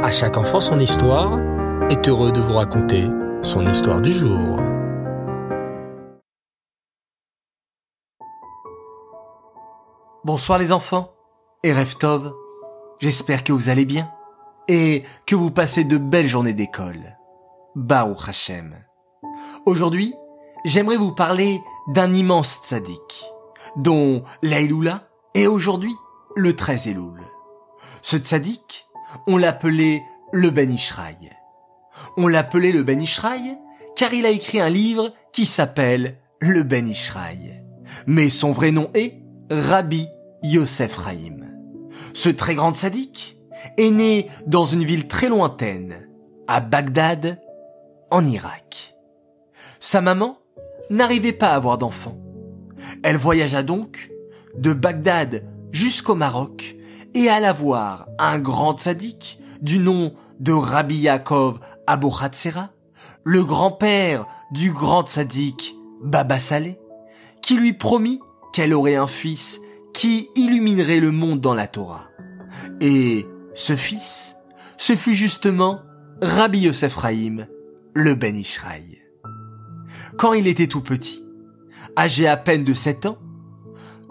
À chaque enfant son histoire est heureux de vous raconter son histoire du jour. Bonsoir les enfants et Reftov, j'espère que vous allez bien et que vous passez de belles journées d'école. Baruch Hashem. Aujourd'hui, j'aimerais vous parler d'un immense tzaddik, dont l'Aïloula est aujourd'hui le 13 Elul. Ce tzaddik, on l'appelait le Ben Ishraï. On l'appelait le Ben Ishraï car il a écrit un livre qui s'appelle le Ben Ishraï. Mais son vrai nom est Rabbi Yosef Raïm. Ce très grand tzaddik est né dans une ville très lointaine, à Bagdad, en Irak. Sa maman n'arrivait pas à avoir d'enfants. Elle voyagea donc de Bagdad jusqu'au Maroc et alla voir un grand tzaddik du nom de Rabbi Yaakov Abu le grand-père du grand tzaddik Baba Saleh, qui lui promit qu'elle aurait un fils qui illuminerait le monde dans la Torah. Et ce fils, ce fut justement Rabbi Yosef Raïm, le Ben Ishraï. Quand il était tout petit, âgé à peine de sept ans,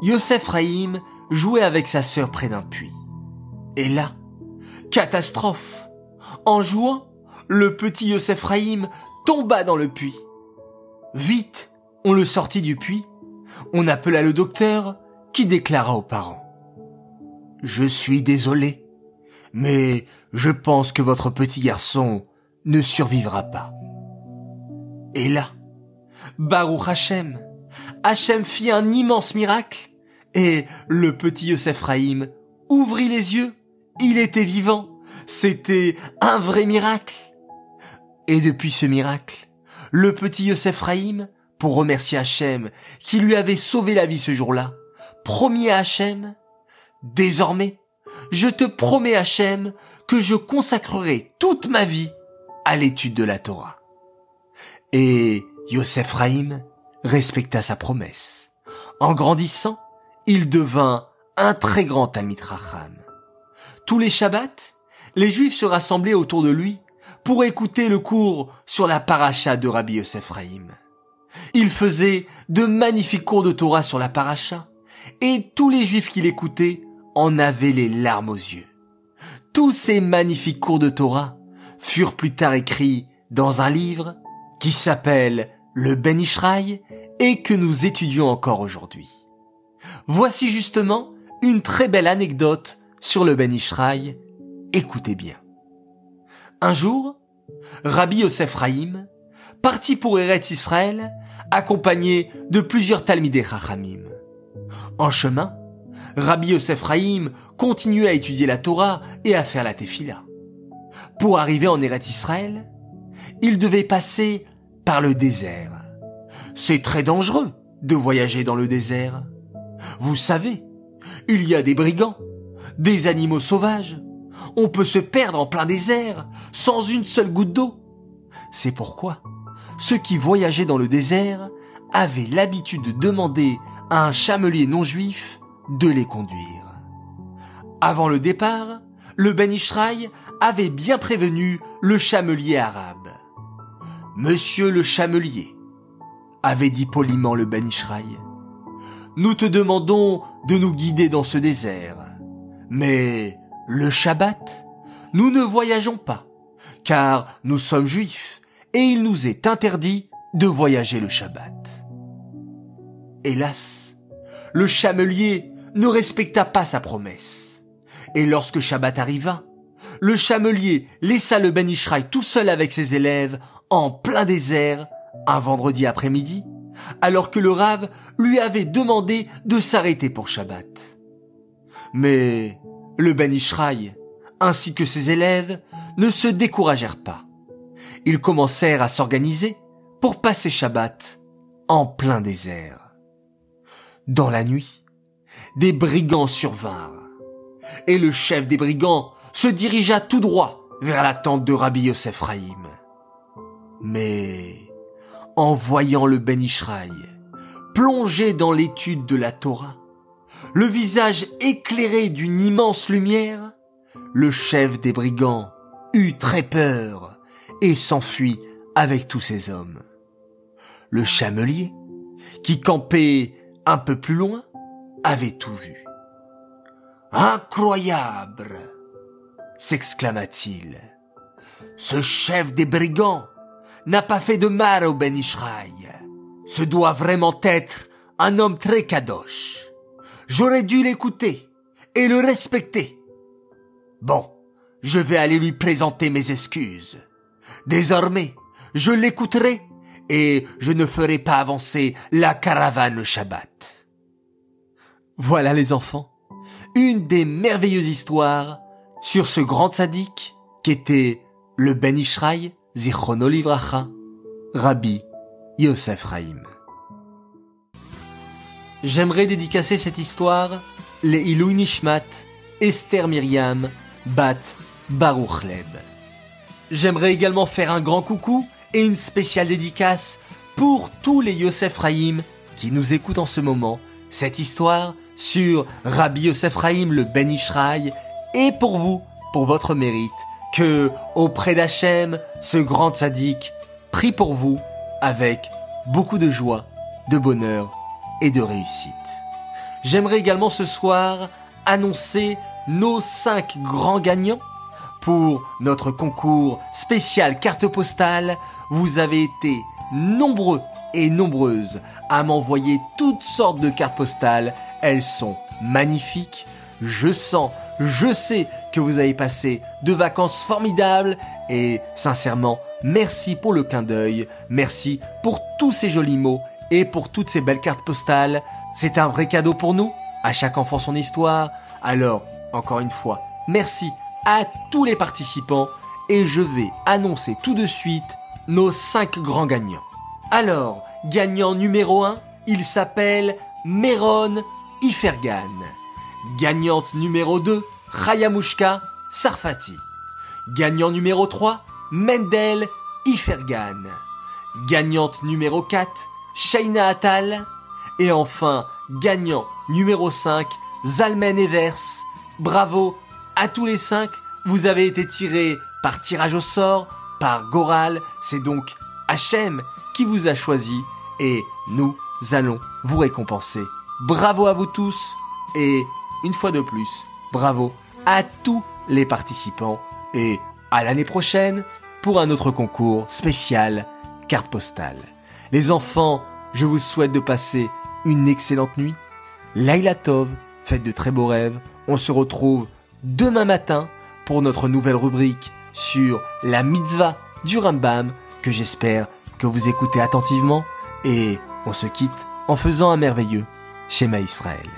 Yosef Raïm jouait avec sa sœur près d'un puits. Et là, catastrophe. En jouant, le petit Yosef Raïm tomba dans le puits. Vite, on le sortit du puits. On appela le docteur qui déclara aux parents. Je suis désolé, mais je pense que votre petit garçon ne survivra pas. Et là, Baruch Hashem, Hachem fit un immense miracle et le petit Yosef Raïm ouvrit les yeux. Il était vivant. C'était un vrai miracle. Et depuis ce miracle, le petit Yosef pour remercier Hachem qui lui avait sauvé la vie ce jour-là, promit à Hachem, désormais, je te promets Hachem que je consacrerai toute ma vie à l'étude de la Torah. Et Yosef respecta sa promesse. En grandissant, il devint un très grand Talmid Racham. Tous les Shabbats, les Juifs se rassemblaient autour de lui pour écouter le cours sur la paracha de Rabbi Yosef Raïm. Il faisait de magnifiques cours de Torah sur la paracha, et tous les Juifs qui l'écoutaient en avaient les larmes aux yeux. Tous ces magnifiques cours de Torah furent plus tard écrits dans un livre qui s'appelle le Ben Ishraï et que nous étudions encore aujourd'hui. Voici justement une très belle anecdote sur le Ben Ishraï. Écoutez bien. Un jour, Rabbi Yosef Raïm partit pour Eretz Israël accompagné de plusieurs Talmidei Chachamim. En chemin, Rabbi Yosef Raïm continuait à étudier la Torah et à faire la Tefila. Pour arriver en Eretz Israël, il devait passer par le désert. C'est très dangereux de voyager dans le désert. Vous savez, il y a des brigands, des animaux sauvages. On peut se perdre en plein désert sans une seule goutte d'eau. C'est pourquoi ceux qui voyageaient dans le désert avaient l'habitude de demander à un chamelier non juif de les conduire. Avant le départ, le Ben Ishraï avait bien prévenu le chamelier arabe. Monsieur le chamelier, avait dit poliment le Ben Ishraï, nous te demandons de nous guider dans ce désert. Mais le Shabbat, nous ne voyageons pas, car nous sommes juifs et il nous est interdit de voyager le Shabbat. Hélas, le chamelier ne respecta pas sa promesse. Et lorsque Shabbat arriva, le chamelier laissa le Ben Ishraï tout seul avec ses élèves en plein désert un vendredi après-midi, alors que le Rav lui avait demandé de s'arrêter pour Shabbat. Mais le Ben Ishraï, ainsi que ses élèves, ne se découragèrent pas. Ils commencèrent à s'organiser pour passer Shabbat en plein désert. Dans la nuit, des brigands survinrent, et le chef des brigands se dirigea tout droit vers la tente de Rabbi Yosef. Mais, en voyant le Ben Ishraï, plongé dans l'étude de la Torah, le visage éclairé d'une immense lumière, le chef des brigands eut très peur et s'enfuit avec tous ses hommes. Le chamelier, qui campait un peu plus loin, avait tout vu. Incroyable s'exclama-t-il. Ce chef des brigands n'a pas fait de mal au Ben Ishraï. Ce doit vraiment être un homme très kadosh. J'aurais dû l'écouter et le respecter. Bon, je vais aller lui présenter mes excuses. Désormais, je l'écouterai et je ne ferai pas avancer la caravane le Shabbat. Voilà les enfants, une des merveilleuses histoires sur ce grand sadique qu'était le Ben Ishraï Zichrono Livracha, Rabbi Yosef Raïm. J'aimerais dédicacer cette histoire les Ilou Nishmat, Esther Myriam, Bat Baruch Leb. J'aimerais également faire un grand coucou et une spéciale dédicace pour tous les Yosef Raïm qui nous écoutent en ce moment cette histoire sur Rabbi Yosef Raïm le Ben Ishraï et pour vous, pour votre mérite, que auprès d'Hachem, ce grand sadique prie pour vous avec beaucoup de joie, de bonheur et de réussite. J'aimerais également ce soir annoncer nos cinq grands gagnants pour notre concours spécial carte postale. Vous avez été nombreux et nombreuses à m'envoyer toutes sortes de cartes postales. Elles sont magnifiques. Je sens, je sais que vous avez passé de vacances formidables et sincèrement, merci pour le clin d'œil, merci pour tous ces jolis mots et pour toutes ces belles cartes postales. C'est un vrai cadeau pour nous, à chaque enfant son histoire. Alors, encore une fois, merci à tous les participants et je vais annoncer tout de suite nos 5 grands gagnants. Alors, gagnant numéro 1, il s'appelle Meron Ifergan. Gagnante numéro 2, Khayamushka Sarfati. Gagnant numéro 3, Mendel Ifergan. Gagnante numéro 4, Shaina Atal. Et enfin, gagnant numéro 5, Zalmen Evers. Bravo à tous les 5. Vous avez été tirés par tirage au sort, par Goral. C'est donc Hachem qui vous a choisi. Et nous allons vous récompenser. Bravo à vous tous. Et une fois de plus, bravo à tous les participants. Et à l'année prochaine pour un autre concours spécial carte postale. Les enfants, je vous souhaite de passer une excellente nuit. Laila Tov, faites de très beaux rêves. On se retrouve demain matin pour notre nouvelle rubrique sur la mitzvah du Rambam que j'espère que vous écoutez attentivement et on se quitte en faisant un merveilleux schéma Israël.